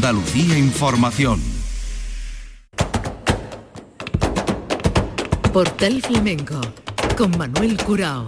Andalucía Información. Portal Flamenco con Manuel Curao.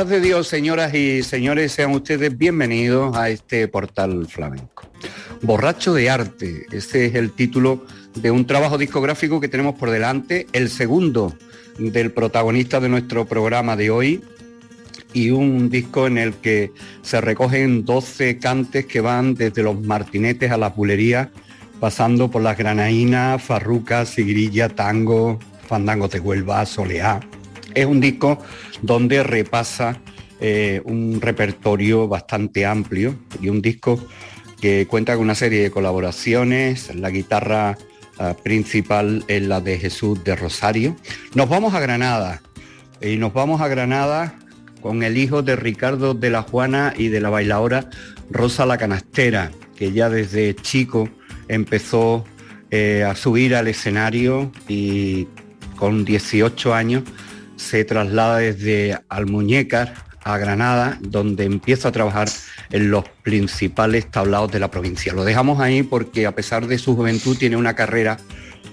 Paz de Dios, señoras y señores, sean ustedes bienvenidos a este portal flamenco. Borracho de arte, este es el título de un trabajo discográfico que tenemos por delante, el segundo del protagonista de nuestro programa de hoy, y un disco en el que se recogen 12 cantes que van desde los martinetes a la bulerías, pasando por las granaínas, farrucas, sigrilla, tango, fandangos de Huelva, soleá. Es un disco donde repasa eh, un repertorio bastante amplio y un disco que cuenta con una serie de colaboraciones, la guitarra ah, principal es la de Jesús de Rosario. Nos vamos a Granada y nos vamos a Granada con el hijo de Ricardo de la Juana y de la bailadora Rosa la Canastera, que ya desde chico empezó eh, a subir al escenario y con 18 años se traslada desde Almuñécar a Granada, donde empieza a trabajar en los principales tablados de la provincia. Lo dejamos ahí porque a pesar de su juventud tiene una carrera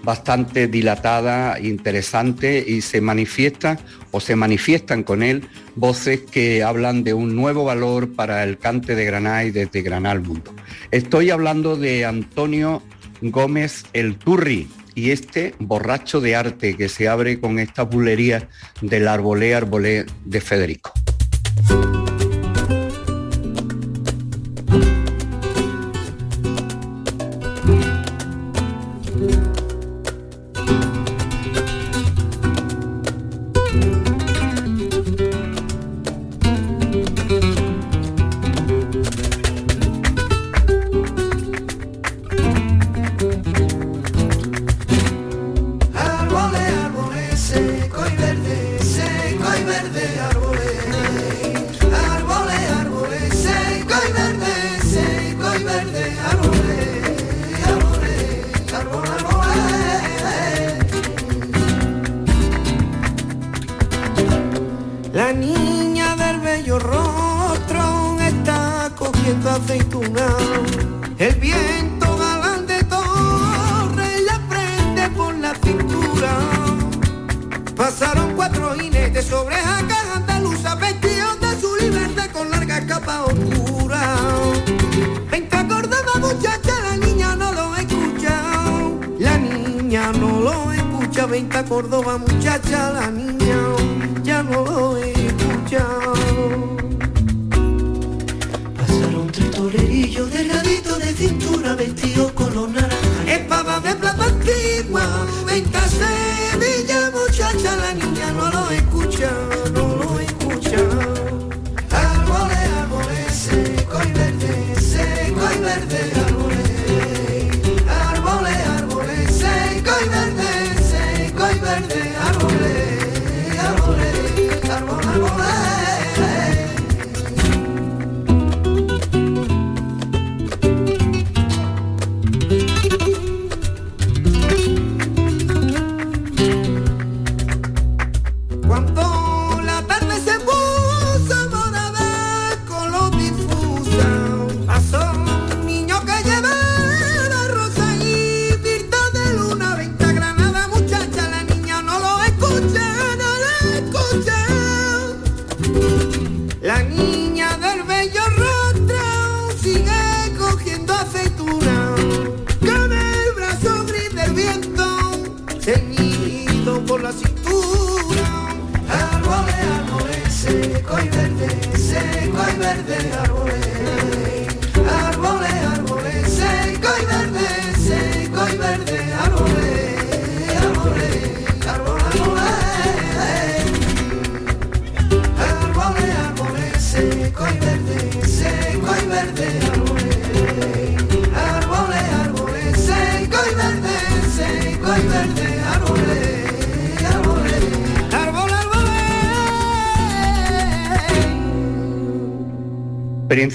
bastante dilatada, interesante y se manifiesta o se manifiestan con él voces que hablan de un nuevo valor para el cante de Granada y desde Granada al mundo. Estoy hablando de Antonio Gómez El Turri, y este borracho de arte que se abre con esta bulería del arbolé arbolé de Federico.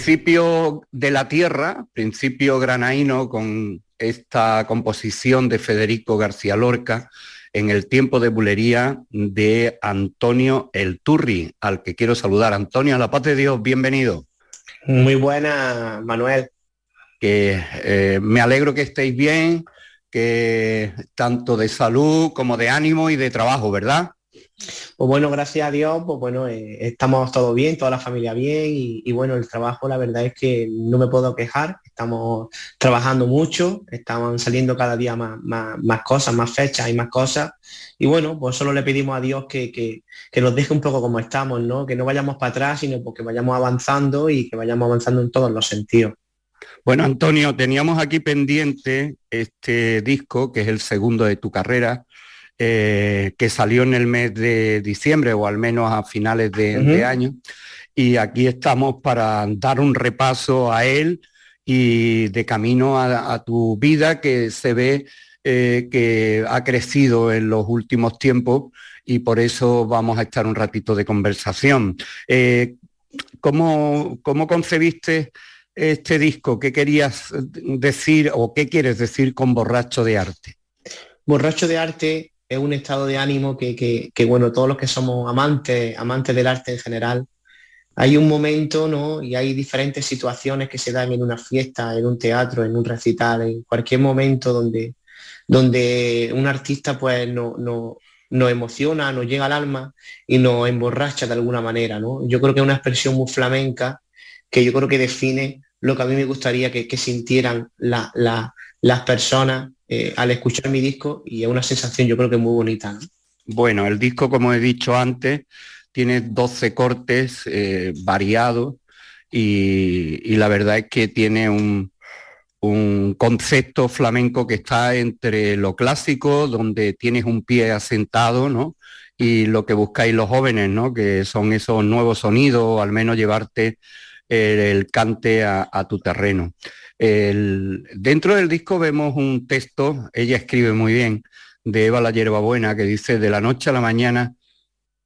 Principio de la tierra, principio granaíno con esta composición de Federico García Lorca en el tiempo de bulería de Antonio El Turri, al que quiero saludar. Antonio, a la paz de Dios, bienvenido. Muy buena, Manuel. Que eh, me alegro que estéis bien, que tanto de salud como de ánimo y de trabajo, ¿verdad? Pues bueno, gracias a Dios, pues bueno, eh, estamos todos bien, toda la familia bien y, bueno, el trabajo la verdad es que no me puedo quejar, estamos trabajando mucho, estamos saliendo cada día más, más, cosas, más fechas y más cosas y bueno, pues solo le pedimos a Dios que, que, nos deje un poco como estamos, ¿no? Que no vayamos para atrás, sino porque vayamos avanzando y que vayamos avanzando en todos los sentidos. Bueno, Antonio, teníamos aquí pendiente este disco, que es el segundo de tu carrera, eh, que salió en el mes de diciembre o al menos a finales de, año. Y aquí estamos para dar un repaso a él y de camino a, tu vida que se ve eh, que ha crecido en los últimos tiempos y por eso vamos a estar un ratito de conversación. Eh, ¿cómo, ¿Cómo concebiste este disco? ¿Qué querías decir o qué quieres decir con Borracho de Arte? Borracho de Arte es un estado de ánimo que, bueno, todos los que somos amantes, amantes del arte en general, hay un momento, ¿no? Y hay diferentes situaciones que se dan en una fiesta, en un teatro, en un recital, en cualquier momento donde, donde un artista pues no, no, nos emociona, nos llega al alma y nos emborracha de alguna manera, ¿no? Yo creo que es una expresión muy flamenca que yo creo que define lo que a mí me gustaría que, sintieran las personas eh, al escuchar mi disco y es una sensación yo creo que muy bonita. Bueno, el disco, como he dicho antes, tiene 12 cortes eh, variados y, la verdad es que tiene un, concepto flamenco que está entre lo clásico, donde tienes un pie asentado, ¿no? Y lo que buscáis los jóvenes, ¿no? Que son esos nuevos sonidos, o al menos llevarte el, cante a, tu terreno dentro del disco vemos un texto, ella escribe muy bien, de Eva la Buena, que dice, de la noche a la mañana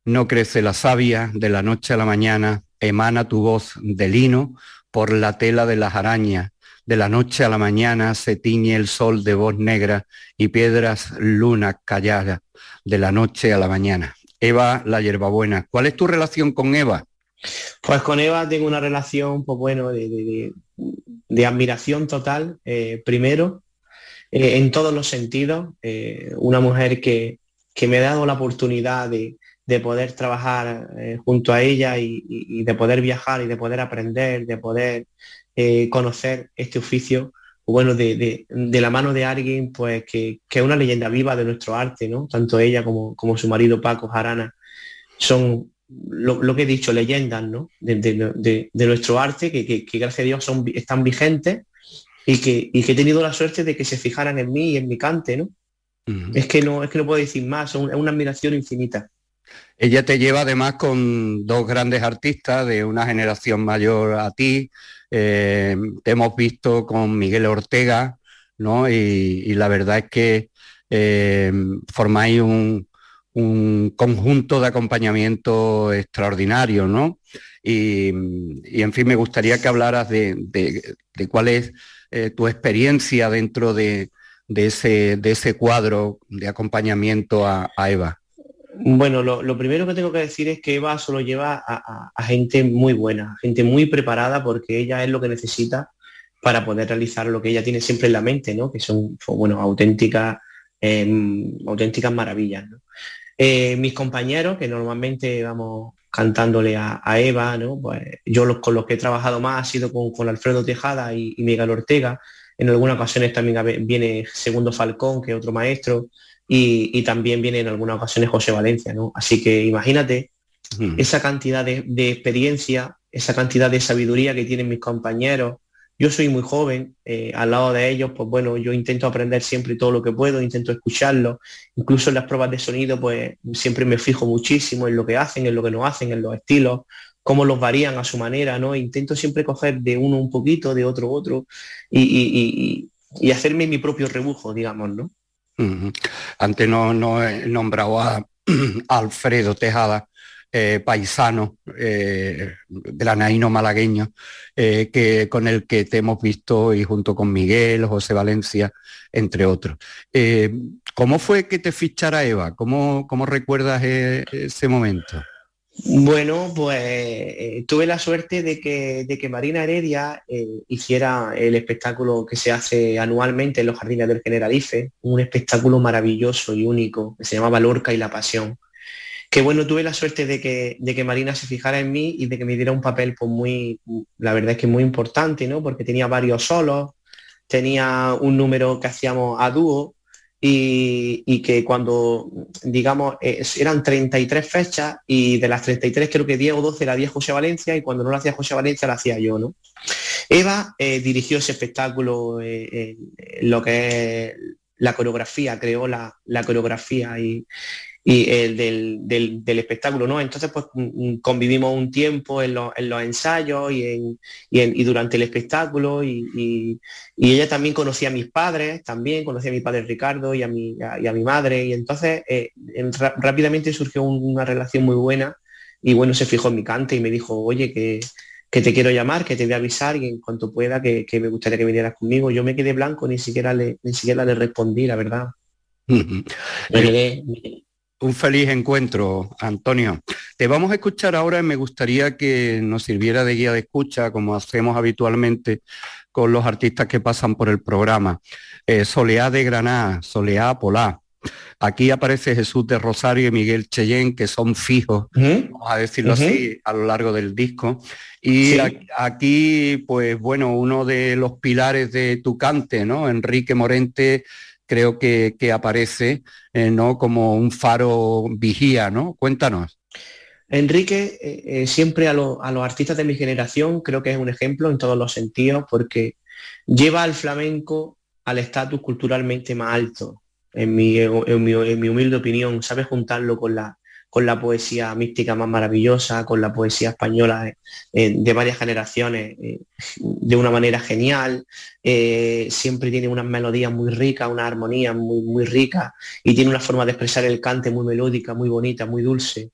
no crece la savia, de la noche a la mañana emana tu voz de lino por la tela de las arañas, de la noche a la mañana se tiñe el sol de voz negra y piedras lunas calladas, de la noche a la mañana. Eva la Buena, ¿cuál es tu relación con Eva? Pues con Eva tengo una relación, pues bueno, de, admiración total, eh, primero, eh, en todos los sentidos. Eh, una mujer que, me ha dado la oportunidad de, poder trabajar junto a ella y, de poder viajar y de poder aprender, de poder conocer este oficio, pues bueno, de, la mano de alguien pues que, es una leyenda viva de nuestro arte, ¿no? Tanto ella como, como su marido Paco Jarana son lo, que he dicho, leyendas ¿no? de, nuestro arte, que, gracias a Dios son, están vigentes y que, he tenido la suerte de que se fijaran en mí y en mi cante. ¿no? es, que no, es que no puedo decir más, es una admiración infinita. Ella te lleva además con dos grandes artistas de una generación mayor a ti. Eh, te hemos visto con Miguel Ortega, ¿no? Y, la verdad es que eh, formáis un, un conjunto de acompañamiento extraordinario, ¿no? Y, en fin, me gustaría que hablaras de, cuál es eh, tu experiencia dentro de, ese, de ese cuadro de acompañamiento a, Eva. Bueno, lo, primero que tengo que decir es que Eva solo lleva a, gente muy buena, gente muy preparada porque ella es lo que necesita para poder realizar lo que ella tiene siempre en la mente, ¿no? Que son, bueno, auténticas, em, auténticas maravillas. Eh, mis compañeros, que normalmente vamos cantándole a, Eva, ¿no? Pues yo los, con los que he trabajado más ha sido con, Alfredo Tejada y, Miguel Ortega. En algunas ocasiones también viene Segundo Falcón, que es otro maestro, y, también viene en algunas ocasiones José Valencia, ¿no? Así que imagínate esa cantidad de, de, experiencia, esa cantidad de sabiduría que tienen mis compañeros, yo soy muy joven, eh, al lado de ellos, pues bueno, yo intento aprender siempre todo lo que puedo, intento escucharlo, incluso en las pruebas de sonido, pues siempre me fijo muchísimo en lo que hacen, en lo que no hacen, en los estilos, cómo los varían a su manera, ¿no? Intento siempre coger de uno un poquito, de otro otro, y, hacerme mi propio rebujo, digamos, ¿no? Antes no, no he nombrado a Alfredo Tejada, eh, paisano eh, granaíno malagueño, eh, que, con el que te hemos visto y junto con Miguel, José Valencia, entre otros. ¿Cómo fue que te fichara Eva? ¿Cómo, cómo recuerdas ese momento? Bueno, pues eh, tuve la suerte de que, de que Marina Heredia eh, hiciera el espectáculo que se hace anualmente en los jardines del Generalife, un espectáculo maravilloso y único que se llamaba Lorca y la Pasión. Que bueno, tuve la suerte de que, de que Marina se fijara en mí y de que me diera un papel pues muy, la verdad es que muy importante, ¿no? Porque tenía varios solos, tenía un número que hacíamos a dúo y, que cuando, digamos, eran 33 fechas y de las 33 creo que 10 o 12 la hacía José Valencia y cuando no lo hacía José Valencia la hacía yo, ¿no? Eva eh, dirigió ese espectáculo, eh, lo que es la coreografía, creó la, la coreografía y, y el del, espectáculo, ¿no? Entonces, pues mm, mm, convivimos un tiempo en, los ensayos y, y, durante el espectáculo y, ella también conocía a mis padres, también conocía a mi padre Ricardo y a mi, a, mi madre y entonces eh, rápidamente surgió una relación muy buena y bueno, se fijó en mi cante y me dijo, oye, que, que te quiero llamar, que te voy a avisar y en cuanto pueda que, me gustaría que vinieras conmigo. Yo me quedé blanco, ni siquiera le, ni siquiera le respondí, la verdad. Un feliz encuentro, Antonio. Te vamos a escuchar ahora y me gustaría que nos sirviera de guía de escucha, como hacemos habitualmente con los artistas que pasan por el programa. Eh, Soleá de Granada, Soleá Polá. Aquí aparece Jesús de Rosario y Miguel Cheyenne, que son fijos, vamos a decirlo así, a lo largo del disco. Y aquí, pues bueno, uno de los pilares de tu cante, ¿no? Enrique Morente creo que, aparece eh, ¿no? como un faro vigía, ¿no? Cuéntanos. Enrique, eh, eh, siempre a, los artistas de mi generación creo que es un ejemplo en todos los sentidos porque lleva al flamenco al estatus culturalmente más alto, en mi, en mi humilde opinión, sabe juntarlo con la, con la poesía mística más maravillosa, con la poesía española eh, de varias generaciones eh, de una manera genial, eh, siempre tiene unas melodías muy ricas, una armonía muy, muy rica y tiene una forma de expresar el cante muy melódica, muy bonita, muy dulce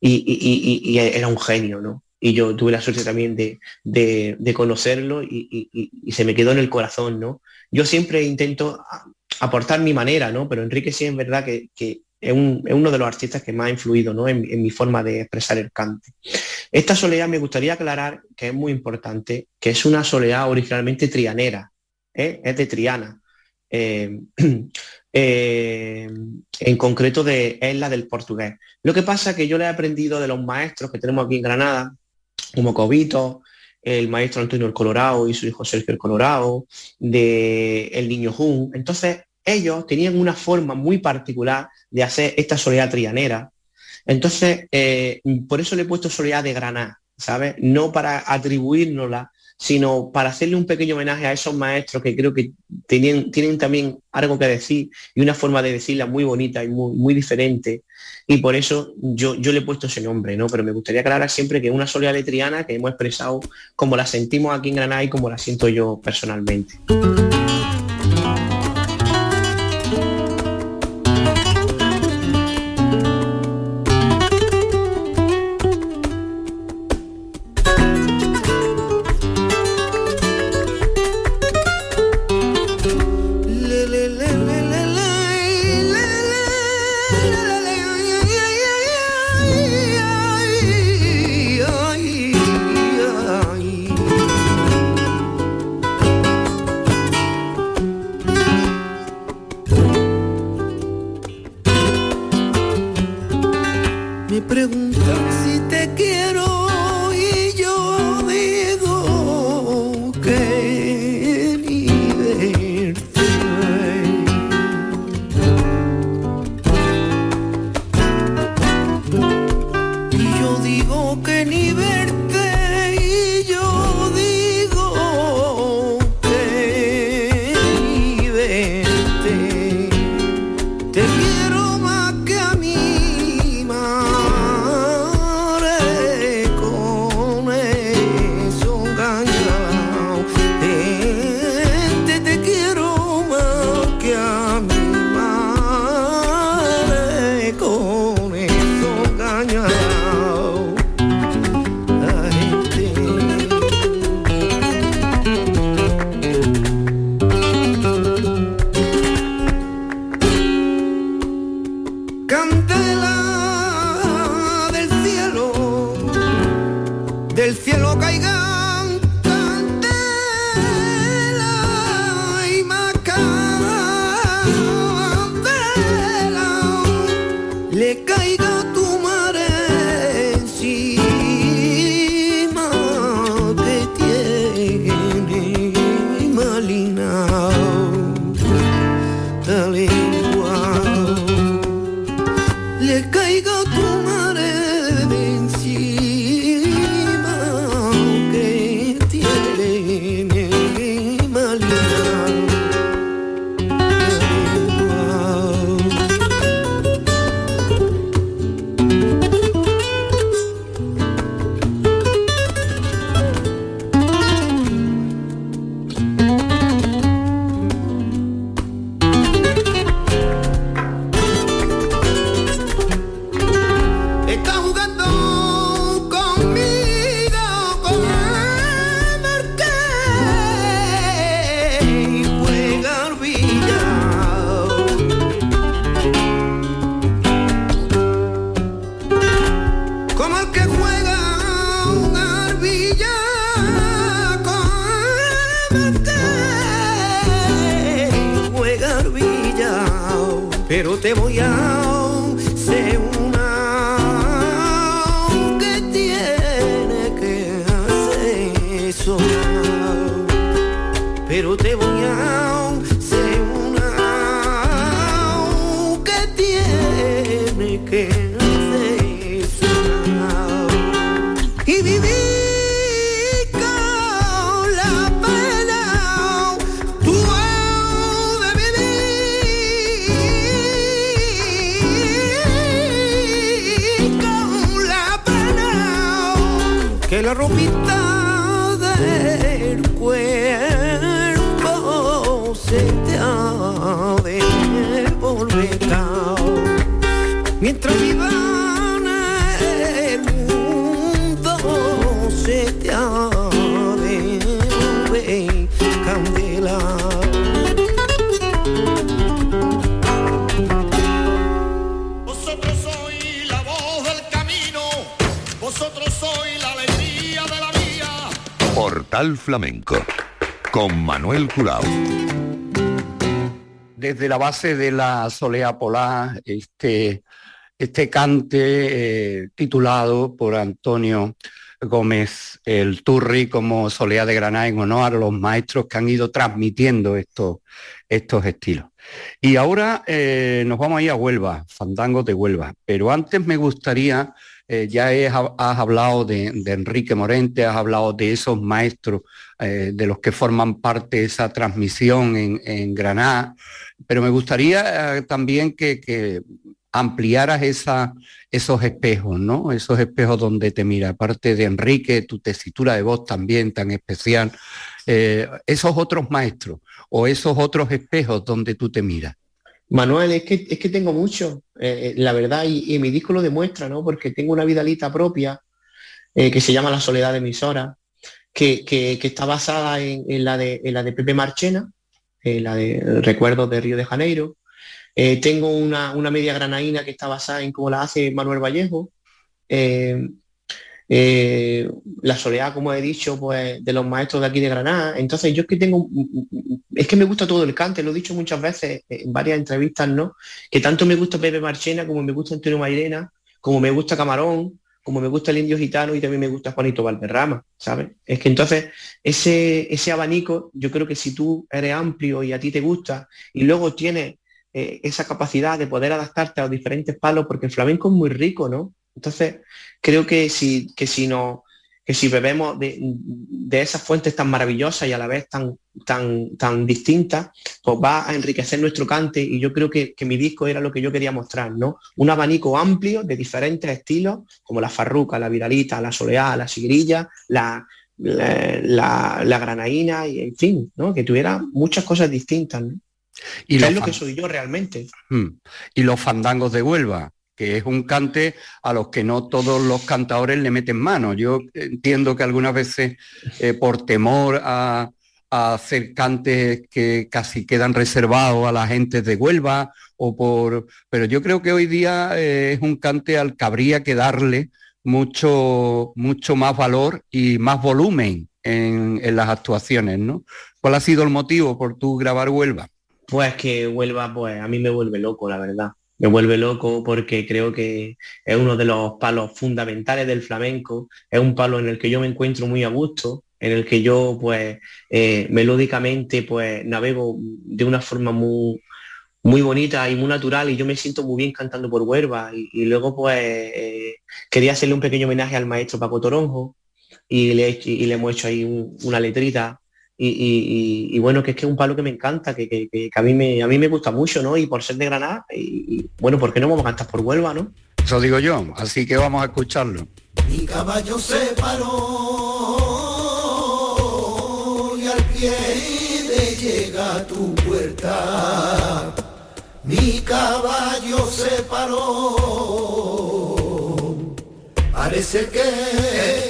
y, era un genio, ¿no? Y yo tuve la suerte también de, conocerlo y, se me quedó en el corazón, ¿no? Yo siempre intento aportar mi manera, ¿no? Pero Enrique sí es verdad que, es, uno de los artistas que más ha influido en, mi forma de expresar el cante. Esta soledad me gustaría aclarar que es muy importante, que es una soledad originalmente trianera, ¿eh? es de Triana. Eh, eh, en concreto de, es la del portugués. Lo que pasa es que yo le he aprendido de los maestros que tenemos aquí en Granada, como Cobito, el maestro Antonio el Colorado y su hijo Sergio el Colorado, de El Niño Jun. Entonces, ellos tenían una forma muy particular de hacer esta soledad trianera. Entonces, eh, por eso le he puesto soledad de Granada, ¿sabes? No para atribuírnosla, sino para hacerle un pequeño homenaje a esos maestros que creo que tienen, tienen también algo que decir y una forma de decirla muy bonita y muy, muy diferente. Y por eso yo, yo le he puesto ese nombre, ¿no? Pero me gustaría aclarar siempre que una soledad letriana que hemos expresado como la sentimos aquí en Granada y como la siento yo personalmente. cuerpo se te ha de volver Mientras vivas Flamenco con Manuel Curao. Desde la base de la Solea Polar, este, este cante eh, titulado por Antonio Gómez el Turri como Solea de Granada en honor a los maestros que han ido transmitiendo estos, estos estilos. Y ahora eh, nos vamos a ir a Huelva, Fandango de Huelva, pero antes me gustaría eh, ya has hablado de, Enrique Morente, has hablado de esos maestros eh, de los que forman parte esa transmisión en, Granada, pero me gustaría eh, también que, ampliaras esos espejos, ¿no? Esos espejos donde te mira, aparte de Enrique, tu tesitura de voz también tan especial, esos otros maestros o esos otros espejos donde tú te miras. Manuel, es que, es que tengo mucho, eh, eh, la verdad, y, mi disco lo demuestra, ¿no? Porque tengo una vidalita propia eh, que se llama La Soledad de Emisora, que, que, está basada en, la de, la de Pepe Marchena, la de Recuerdos de Río de Janeiro. tengo una, una, media granaína que está basada en cómo la hace Manuel Vallejo. Eh, la soledad, como he dicho, pues de los maestros de aquí de Granada. Entonces yo es que tengo, es que me gusta todo el cante, lo he dicho muchas veces en varias entrevistas, ¿no? Que tanto me gusta Pepe Marchena, como me gusta Antonio Mairena, como me gusta Camarón, como me gusta el indio gitano y también me gusta Juanito Valderrama, ¿sabes? Es que entonces ese, ese abanico, yo creo que si tú eres amplio y a ti te gusta y luego tienes eh, esa capacidad de poder adaptarte a los diferentes palos, porque el flamenco es muy rico, ¿no? Entonces, creo que si, que si, no, que si bebemos de, esas fuentes tan maravillosas y a la vez tan, tan, tan distintas, pues va a enriquecer nuestro cante y yo creo que, mi disco era lo que yo quería mostrar, ¿no? Un abanico amplio de diferentes estilos, como la farruca, la viralita, la soleá, la sigrilla, la, la, granaína y en fin, ¿no? Que tuviera muchas cosas distintas, Y es lo que soy yo realmente. Hmm. Y los fandangos de Huelva, que es un cante a los que no todos los cantadores le meten mano. Yo entiendo que algunas veces eh, por temor a, hacer cantes que casi quedan reservados a la gente de Huelva o por pero yo creo que hoy día eh, es un cante al que habría que darle mucho mucho más valor y más volumen en, en las actuaciones no cuál ha sido el motivo por tu grabar Huelva pues que Huelva pues a mí me vuelve loco la verdad me vuelve loco porque creo que es uno de los palos fundamentales del flamenco, es un palo en el que yo me encuentro muy a gusto, en el que yo pues eh, melódicamente pues navego de una forma muy, muy bonita y muy natural y yo me siento muy bien cantando por Huelva y, luego pues eh, quería hacerle un pequeño homenaje al maestro Paco Toronjo y le, y le hecho ahí una letrita y, bueno, que es que es un palo que me encanta, que, a, mí me, a mí me gusta mucho, ¿no? Y por ser de Granada, y, bueno, ¿por qué no vamos a cantar por Huelva, no? Eso digo yo, así que vamos a escucharlo. Mi caballo se paró y al pie de llega a tu puerta. Mi caballo se paró, parece que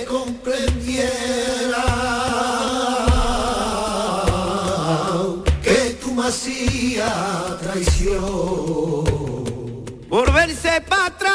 para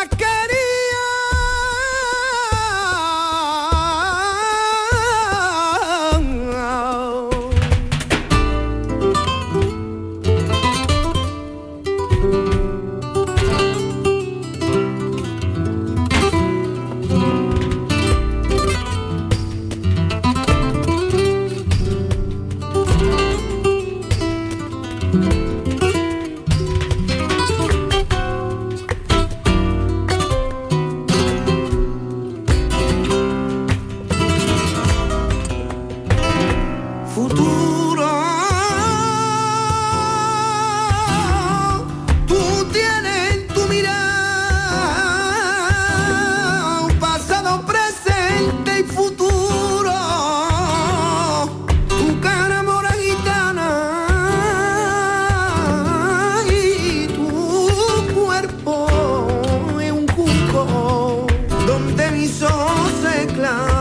clown.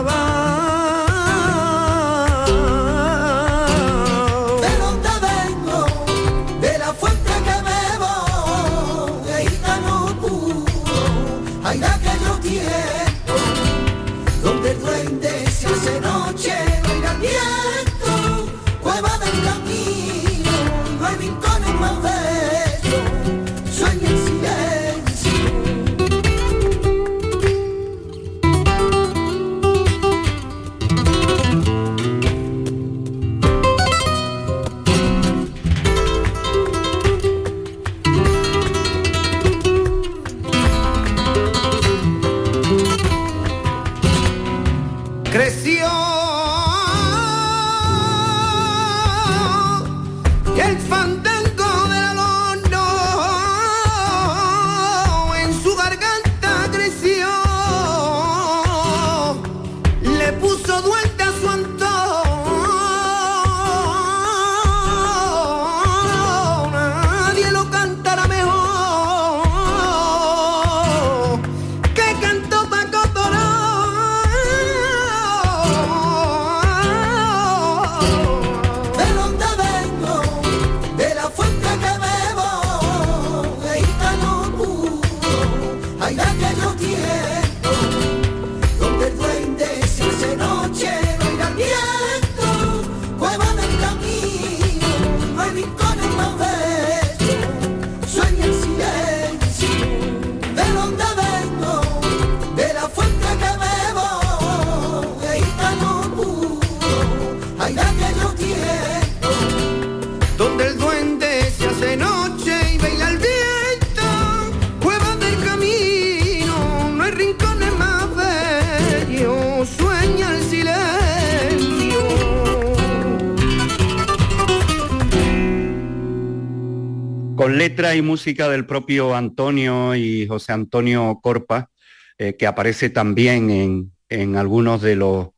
Y música del propio Antonio y José Antonio Corpa, eh, que aparece también en, algunos de los,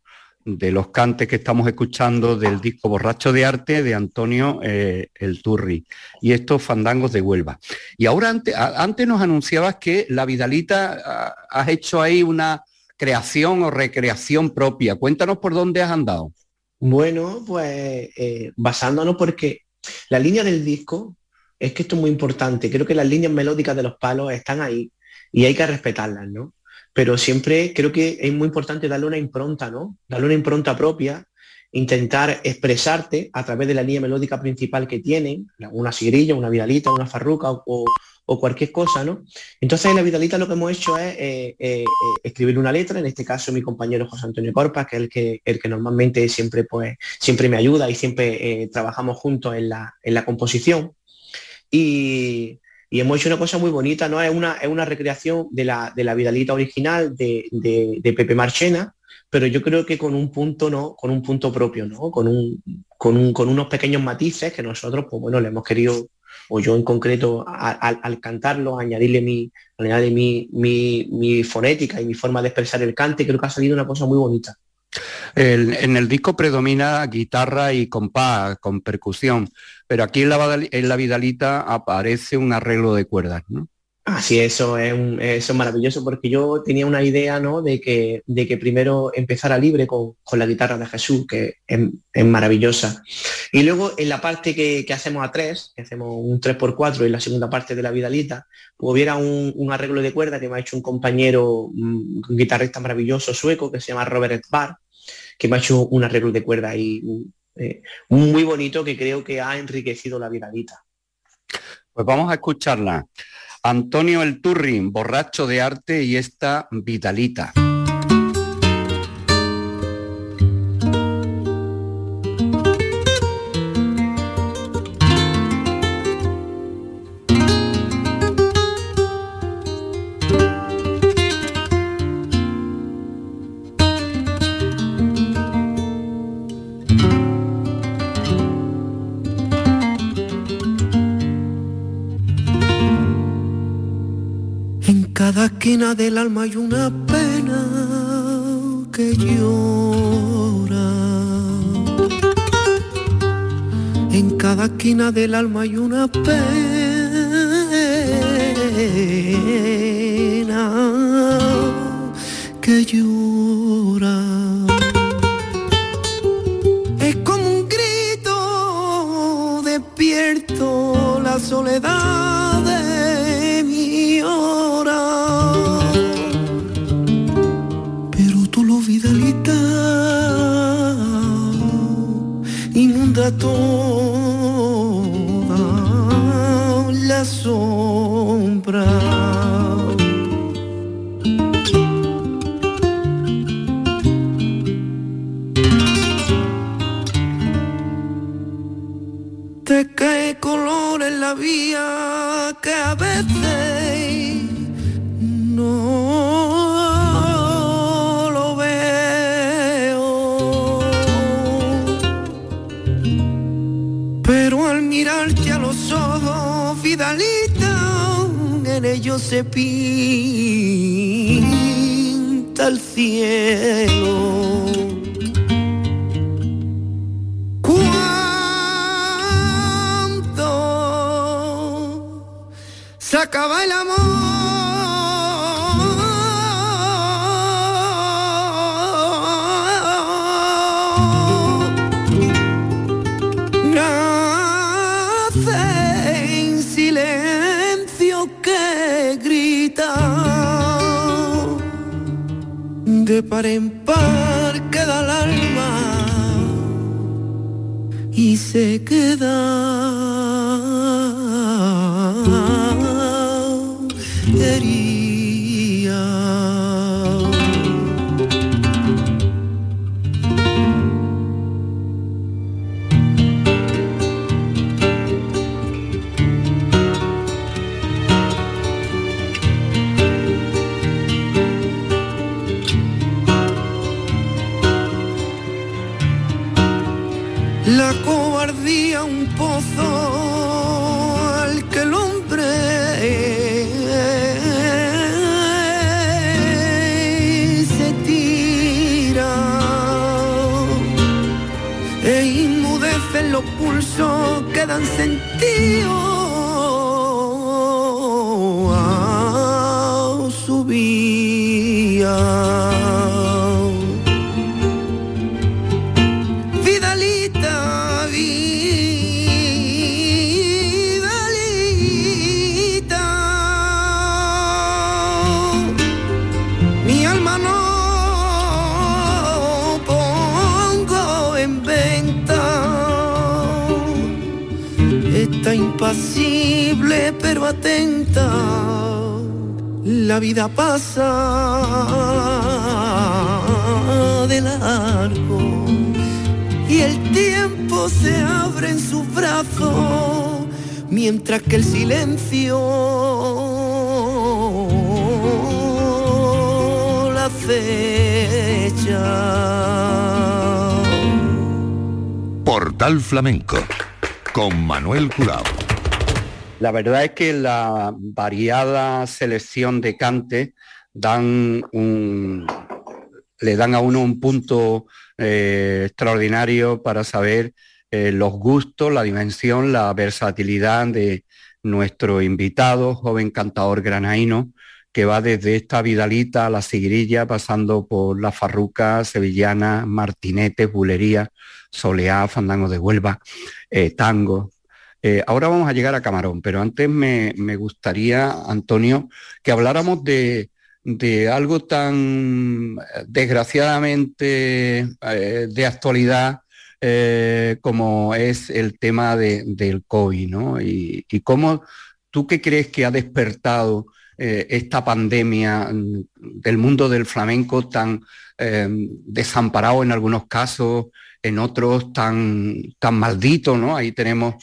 de los cantes que estamos escuchando del disco Borracho de Arte de Antonio eh, El Turri y estos fandangos de Huelva. Y ahora antes, antes nos anunciabas que la Vidalita has hecho ahí una creación o recreación propia. Cuéntanos por dónde has andado. Bueno, pues eh, basándonos porque la línea del disco es que esto es muy importante. Creo que las líneas melódicas de los palos están ahí y hay que respetarlas, ¿no? Pero siempre creo que es muy importante darle una impronta, ¿no? Darle una impronta propia, intentar expresarte a través de la línea melódica principal que tienen, una sigrilla, una vidalita, una farruca o, cualquier cosa, ¿no? Entonces en la Vidalita lo que hemos hecho es eh, eh, escribir una letra, en este caso mi compañero José Antonio Corpas, que es el que, el que normalmente siempre, pues, siempre me ayuda y siempre eh, trabajamos juntos en la, en la composición. Y, hemos hecho una cosa muy bonita, ¿no? Es una, es una recreación de la, de la Vidalita original de, de, Pepe Marchena, pero yo creo que con un punto, ¿no? Con un punto propio, ¿no? Con, un, con, un, con unos pequeños matices que nosotros, pues bueno, le hemos querido, o yo en concreto, al cantarlo, añadirle mi, mi, mi, mi, fonética y mi forma de expresar el cante, creo que ha salido una cosa muy bonita en el disco predomina guitarra y compás, con percusión, pero aquí en la, en Vidalita aparece un arreglo de cuerdas, ¿no? Así eso es, maravilloso porque yo tenía una idea ¿no? de, que, de que primero empezara libre con, la guitarra de Jesús, que es, maravillosa. Y luego en la parte que, hacemos a tres, que hacemos un 3x4 en la segunda parte de la Vidalita, pues hubiera un, arreglo de cuerda que me ha hecho un compañero, un guitarrista maravilloso sueco que se llama Robert Barr, que me ha hecho un arreglo de cuerda ahí eh, muy bonito que creo que ha enriquecido la Vidalita. Pues vamos a escucharla. Antonio El Turrin, borracho de arte y esta Vidalita. esquina del alma hay una pena que llora. En cada esquina del alma hay una pena que llora. Es como un grito despierto la soledad Flamenco con Manuel Curao. La verdad es que la variada selección de cantes dan un, le dan a uno un punto eh, extraordinario para saber eh, los gustos, la dimensión, la versatilidad de nuestro invitado, joven cantador granaíno, que va desde esta Vidalita a la Sigrilla, pasando por la Farruca, Sevillana, Martinete, Bulería, Soleá, Fandango de Huelva, eh, Tango. Eh, ahora vamos a llegar a Camarón, pero antes me, gustaría, Antonio, que habláramos de, algo tan desgraciadamente de actualidad como es el tema del COVID, ¿no? Y, y, cómo tú qué crees que ha despertado eh, esta pandemia del mundo del flamenco tan eh, desamparado en algunos casos, en otros tan, tan maldito, ¿no? Ahí tenemos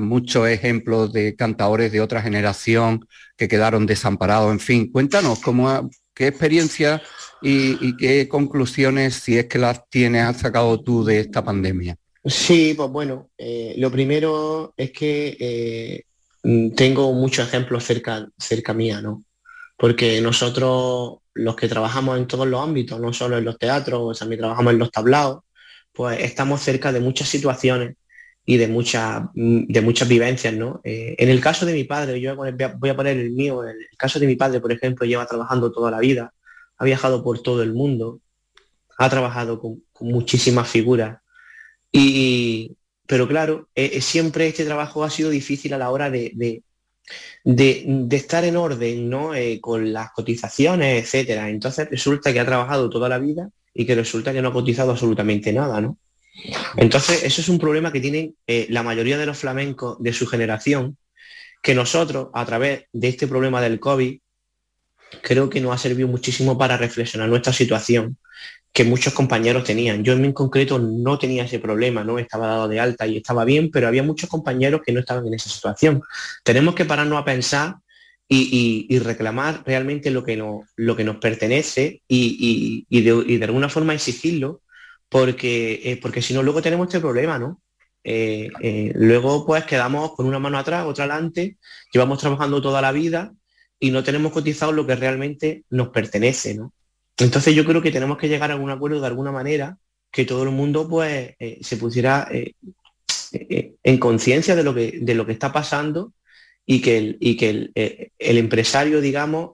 muchos ejemplos de cantadores de otra generación que quedaron desamparados. En fin, cuéntanos cómo, qué experiencia y, qué conclusiones, si es que las tienes, has sacado tú de esta pandemia. Sí, pues bueno, eh, lo primero es que tengo muchos ejemplos cerca, cerca mía, ¿no? Porque nosotros, los que trabajamos en todos los ámbitos, no solo en los teatros, también trabajamos en los tablados, pues estamos cerca de muchas situaciones y de, muchas mm, de muchas vivencias, ¿no? Eh, en el caso de mi padre, yo voy a, poner, el mío, en el caso de mi padre, por ejemplo, lleva trabajando toda la vida, ha viajado por todo el mundo, ha trabajado con, con muchísimas figuras y, pero claro, eh, eh, siempre este trabajo ha sido difícil a la hora de, estar en orden, ¿no? Eh, con las cotizaciones, etcétera. Entonces resulta que ha trabajado toda la vida y que resulta que no ha cotizado absolutamente nada, ¿no? Entonces, eso es un problema que tienen la mayoría de los flamencos de su generación, que nosotros, a través de este problema del COVID, creo que nos ha servido muchísimo para reflexionar nuestra situación que muchos compañeros tenían. Yo en concreto no tenía ese problema, ¿no? Estaba dado de alta y estaba bien, pero había muchos compañeros que no estaban en esa situación. Tenemos que pararnos a pensar y, reclamar realmente lo que, lo que nos pertenece y, de, alguna forma exigirlo, porque, eh, porque si no, luego tenemos este problema, ¿no? Eh, eh, luego pues quedamos con una mano atrás, otra adelante, llevamos trabajando toda la vida y no tenemos cotizado lo que realmente nos pertenece, ¿no? Entonces yo creo que tenemos que llegar a un acuerdo de alguna manera que todo el mundo pues eh, se pusiera eh, eh, en conciencia de, lo que, de lo que está pasando y que el, y que el, empresario, digamos,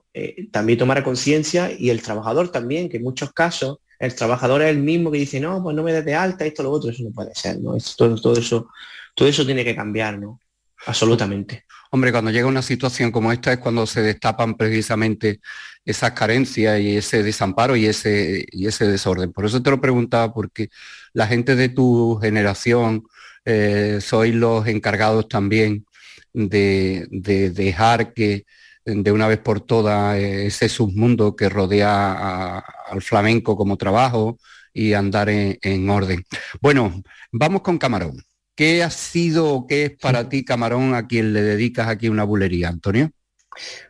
también tomara conciencia y el trabajador también, que en muchos casos el trabajador es el mismo que dice, no, pues no me des de alta, esto, lo otro, eso no puede ser, ¿no? todo, todo, eso, todo eso tiene que cambiar, ¿no? Absolutamente. Hombre, cuando llega una situación como esta es cuando se destapan precisamente esas carencias y ese desamparo y ese, y ese desorden. Por eso te lo preguntaba, porque la gente de tu generación eh, sois los encargados también de, dejar que de una vez por todas ese submundo que rodea al flamenco como trabajo y andar en orden. Bueno, vamos con Camarón. ¿Qué ha sido o qué es para ti Camarón a quien le dedicas aquí una bulería, Antonio?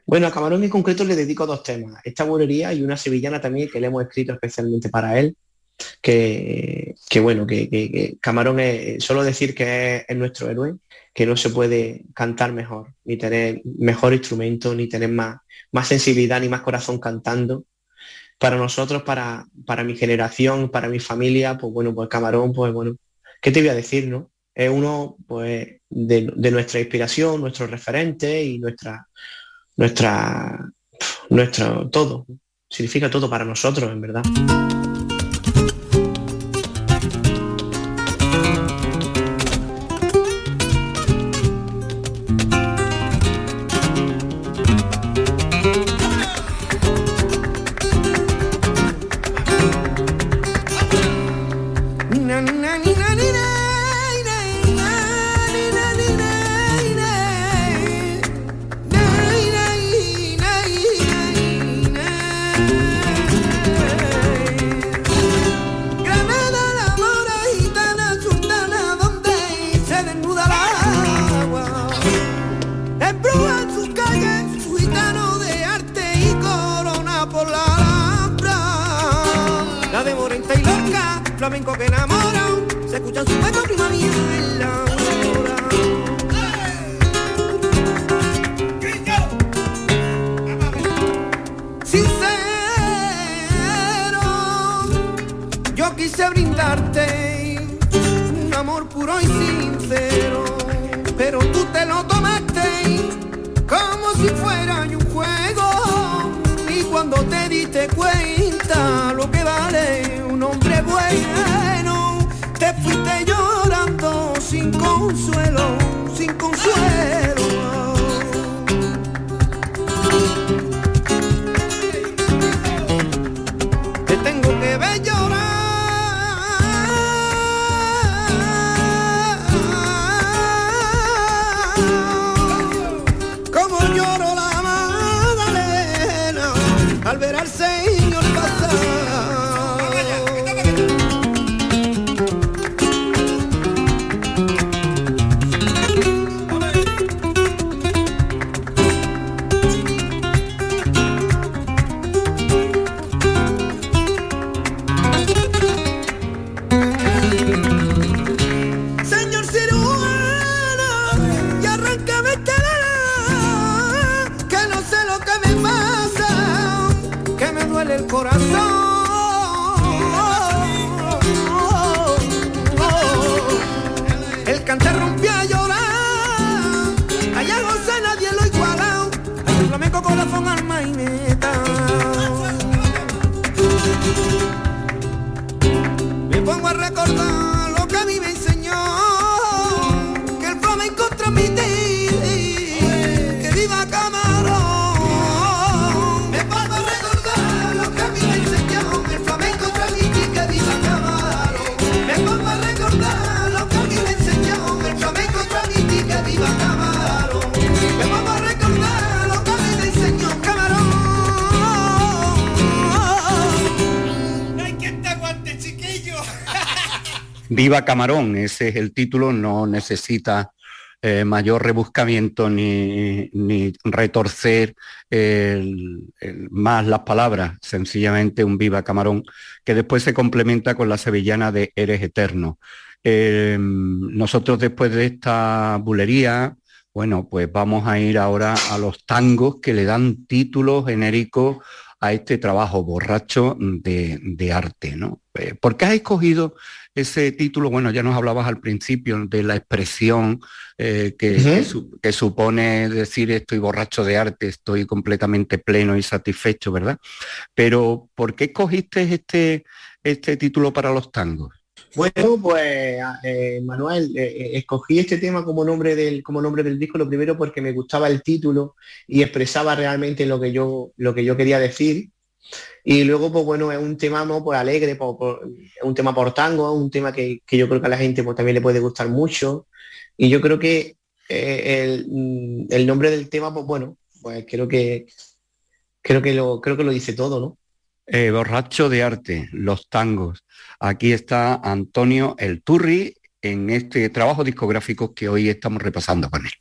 Bueno, a Camarón en concreto le dedico dos temas. Esta bulería y una sevillana también que le hemos escrito especialmente para él. Que, bueno, que, Camarón es solo decir que es, nuestro héroe, que no se puede cantar mejor, ni tener mejor instrumento, ni tener más, más sensibilidad, ni más corazón cantando. Para nosotros, para, para mi generación, para mi familia, pues bueno, pues Camarón, pues bueno, ¿qué te voy a decir, no? Es uno pues, de, nuestra inspiración, nuestro referente y nuestra, nuestra, nuestro todo. Significa todo para nosotros, en verdad. Viva Camarón, ese es el título, no necesita eh, mayor rebuscamiento ni, ni retorcer más las palabras, sencillamente un Viva Camarón, que después se complementa con la sevillana de Eres Eterno. Eh, nosotros después de esta bulería, bueno, pues vamos a ir ahora a los tangos que le dan título genérico a este trabajo borracho de, de arte, ¿no? Eh, ¿Por qué has escogido ese título? Bueno, ya nos hablabas al principio de la expresión eh, que, que su- que supone decir estoy borracho de arte, estoy completamente pleno y satisfecho, ¿verdad? Pero ¿por qué escogiste este, este título para los tangos? Bueno, pues eh, Manuel, eh, escogí este tema como nombre del como nombre del disco, lo primero porque me gustaba el título y expresaba realmente lo que yo lo que yo quería decir. Y luego, pues bueno, es un tema ¿no? pues, alegre, por- por- un tema por tango, un tema que, que yo creo que a la gente pues, también le puede gustar mucho. Y yo creo que eh, el, mm, el nombre del tema, pues bueno, pues creo que creo que lo creo que lo dice todo, ¿no? Eh, borracho de arte, los tangos. Aquí está Antonio El Turri en este trabajo discográfico que hoy estamos repasando con él.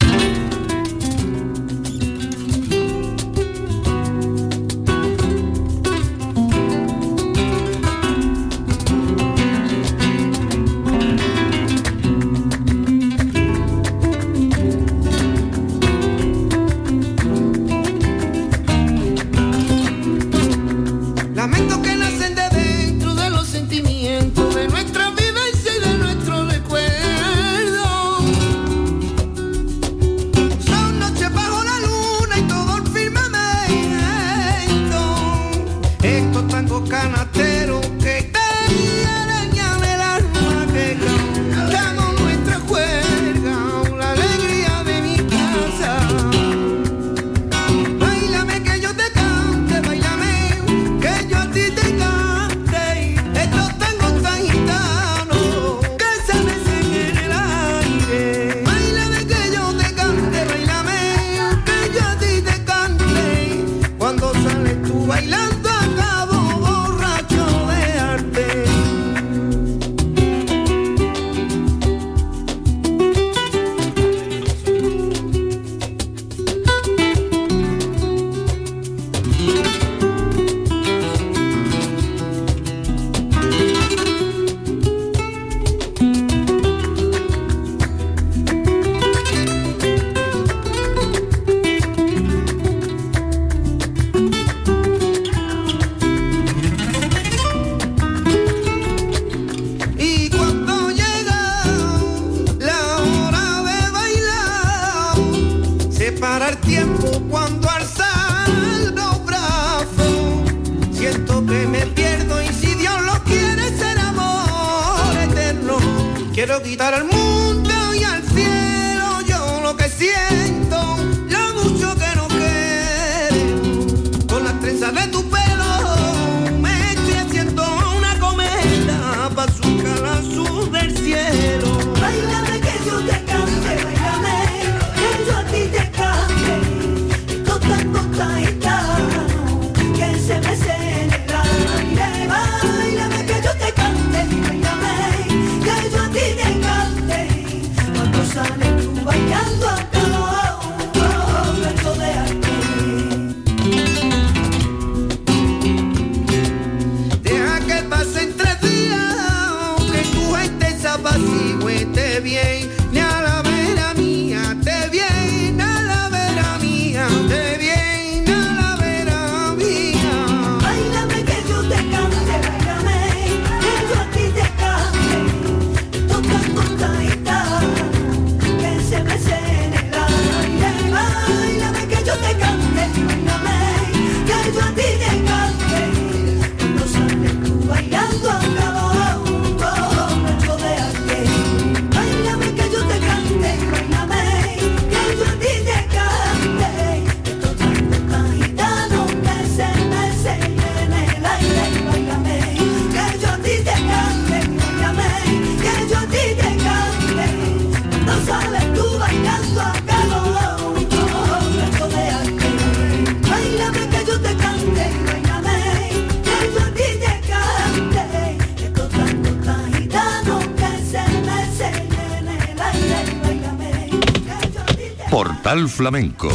Flamenco.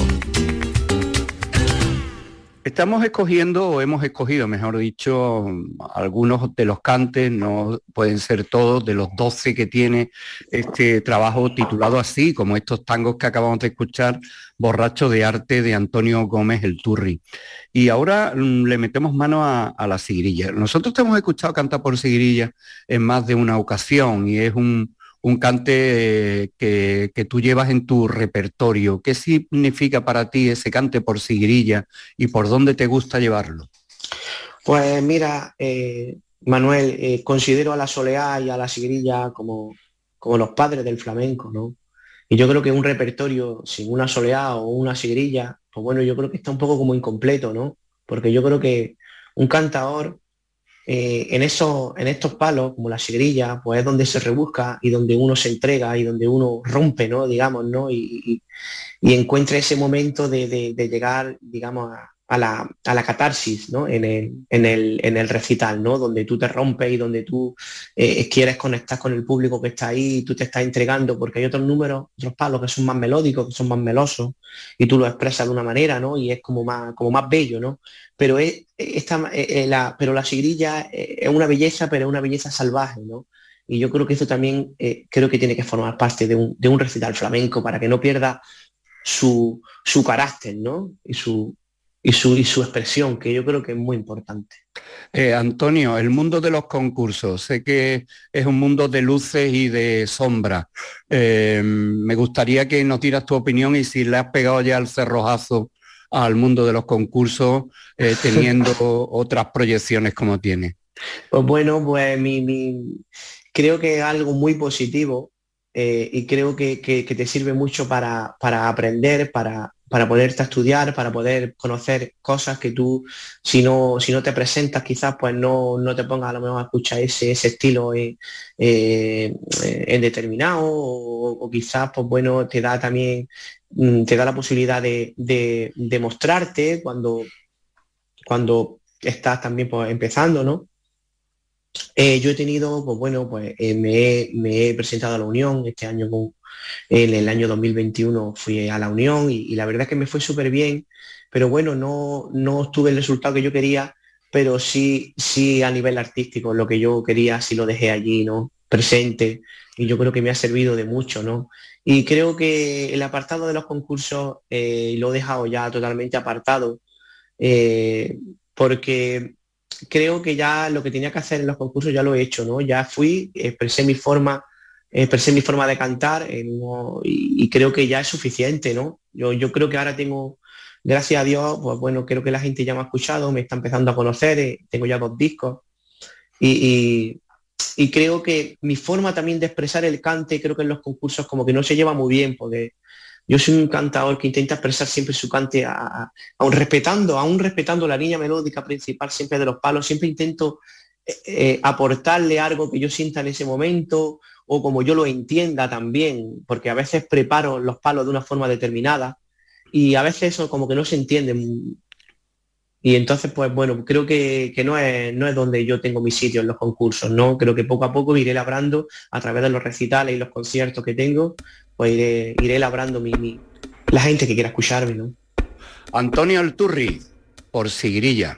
Estamos escogiendo, o hemos escogido, mejor dicho, algunos de los cantes, no pueden ser todos, de los 12 que tiene este trabajo titulado así, como estos tangos que acabamos de escuchar, Borracho de Arte de Antonio Gómez el Turri. Y ahora mm, le metemos mano a, la sigrilla. Nosotros hemos escuchado cantar por sigrilla en más de una ocasión y es un, un cante eh, que, tú llevas en tu repertorio. ¿Qué significa para ti ese cante por sigrilla y por dónde te gusta llevarlo? Pues mira, eh, Manuel, eh, considero a la soleá y a la sigrilla como, como los padres del flamenco, ¿no? Y yo creo que un repertorio sin una soleá o una sigrilla, pues bueno, yo creo que está un poco como incompleto, ¿no? Porque yo creo que un cantador eh, en, esos, en estos palos, como la sigrilla, pues es donde se rebusca y donde uno se entrega y donde uno rompe, ¿no? Digamos, ¿no? Y, y- y encuentra ese momento de, de- de llegar, digamos, a, a la, a la catarsis, ¿no? En el, en, el, en el recital, ¿no? Donde tú te rompes y donde tú eh, quieres conectar con el público que está ahí, tú te estás entregando, porque hay otros números, otros palos que son más melódicos, que son más melosos, y tú lo expresas de una manera, ¿no? Y es como más, como más bello, ¿no? Pero es, esta, eh, eh, la, pero la sigrilla es una belleza, pero es una belleza salvaje, ¿no? Y yo creo que eso también creo que tiene que formar parte de un, de un recital flamenco para que no pierda su, su carácter, ¿no? Y su, y, su, y su expresión, que yo creo que es muy importante. Eh, Antonio, el mundo de los concursos, sé que es un mundo de luces y de sombras. Eh, me gustaría que nos dieras tu opinión y si le has pegado ya el cerrojazo al mundo de los concursos, eh, teniendo otras proyecciones como tiene. Pues bueno, pues mi, mi- creo que es algo muy positivo y creo que, que- que te sirve mucho para, para aprender, para, para poderte estudiar, para poder conocer cosas que tú, si no, si no te presentas, quizás pues no, no te pongas a lo mejor a escuchar ese, ese estilo eh, eh, en determinado o, quizás pues bueno, te da también, mm, te da la posibilidad de, de, de mostrarte cuando, cuando estás también pues, empezando, ¿no? Eh, yo he tenido, pues bueno, pues eh, me, he, presentado a la Unión este año, en el año 2021 fui a la Unión y, la verdad es que me fue súper bien, pero bueno, no, no obtuve el resultado que yo quería, pero sí, sí a nivel artístico, lo que yo quería, sí lo dejé allí, ¿no? Presente y yo creo que me ha servido de mucho, ¿no? Y creo que el apartado de los concursos eh, lo he dejado ya totalmente apartado, porque creo que ya lo que tenía que hacer en los concursos ya lo he hecho, ¿no? Ya fui, expresé mi forma, expresé mi forma de cantar eh, y creo que ya es suficiente, ¿no? Yo, yo creo que ahora tengo, gracias a Dios, pues bueno, creo que la gente ya me ha escuchado, me está empezando a conocer, eh, tengo ya dos discos y, y- y creo que mi forma también de expresar el cante, creo que en los concursos como que no se lleva muy bien, porque yo soy un cantador que intenta expresar siempre su cante, aún respetando, aún respetando la línea melódica principal siempre de los palos, siempre intento eh, eh, aportarle algo que yo sienta en ese momento o como yo lo entienda también, porque a veces preparo los palos de una forma determinada y a veces eso como que no se entiende y entonces, pues bueno, creo que, no, es, no es donde yo tengo mi sitio en los concursos, ¿no? Creo que poco a poco iré labrando a través de los recitales y los conciertos que tengo, pues iré, iré labrando mi, la gente que quiera escucharme, ¿no? Antonio Alturri, por Sigrilla.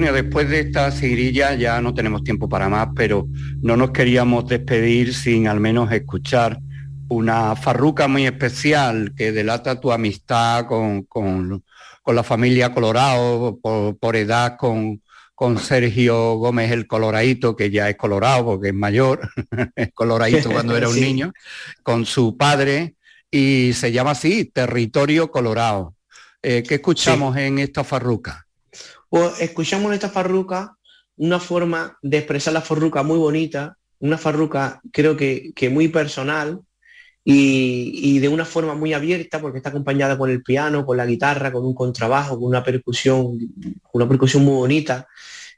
Antonio, después de esta seguirilla ya no tenemos tiempo para más, pero no nos queríamos despedir sin al menos escuchar una farruca muy especial que delata tu amistad con, con, con la familia Colorado, por, por edad con, con Sergio Gómez el Coloradito, que ya es colorado porque es mayor, es coloradito cuando era un Sí. niño, con su padre, y se llama así, Territorio Colorado. Eh, ¿Qué escuchamos en esta farruca? Pues escuchamos esta farruca una forma de expresar la farruca muy bonita, una farruca creo que, que muy personal y, y de una forma muy abierta porque está acompañada con el piano, con la guitarra, con un contrabajo, con una percusión, una percusión muy bonita.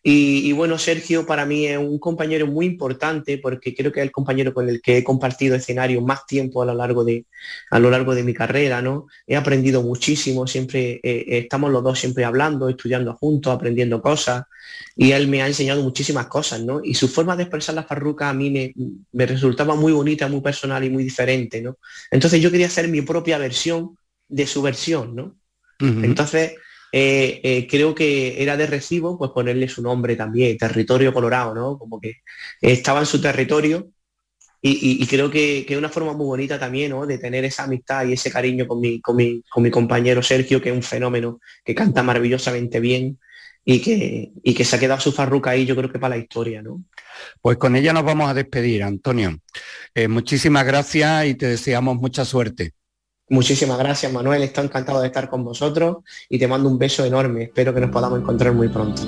Y, y bueno, Sergio para mí es un compañero muy importante porque creo que es el compañero con el que he compartido escenario más tiempo a lo largo de, a lo largo de mi carrera, ¿no? He aprendido muchísimo, siempre eh, estamos los dos siempre hablando, estudiando juntos, aprendiendo cosas y él me ha enseñado muchísimas cosas, ¿no? Y su forma de expresar la farruca a mí me, me resultaba muy bonita, muy personal y muy diferente, ¿no? Entonces yo quería hacer mi propia versión de su versión, ¿no? Entonces, eh, eh, creo que era de recibo pues ponerle su nombre también, Territorio Colorado, ¿no? Como que estaba en su territorio y, creo que, que es una forma muy bonita también, ¿no? De tener esa amistad y ese cariño con mi, con mi, con mi compañero Sergio, que es un fenómeno, que canta maravillosamente bien y que, y que se ha quedado su farruca ahí, yo creo que para la historia, ¿no? Pues con ella nos vamos a despedir, Antonio. Eh, muchísimas gracias y te deseamos mucha suerte. Muchísimas gracias, Manuel. Estoy encantado de estar con vosotros y te mando un beso enorme. Espero que nos podamos encontrar muy pronto.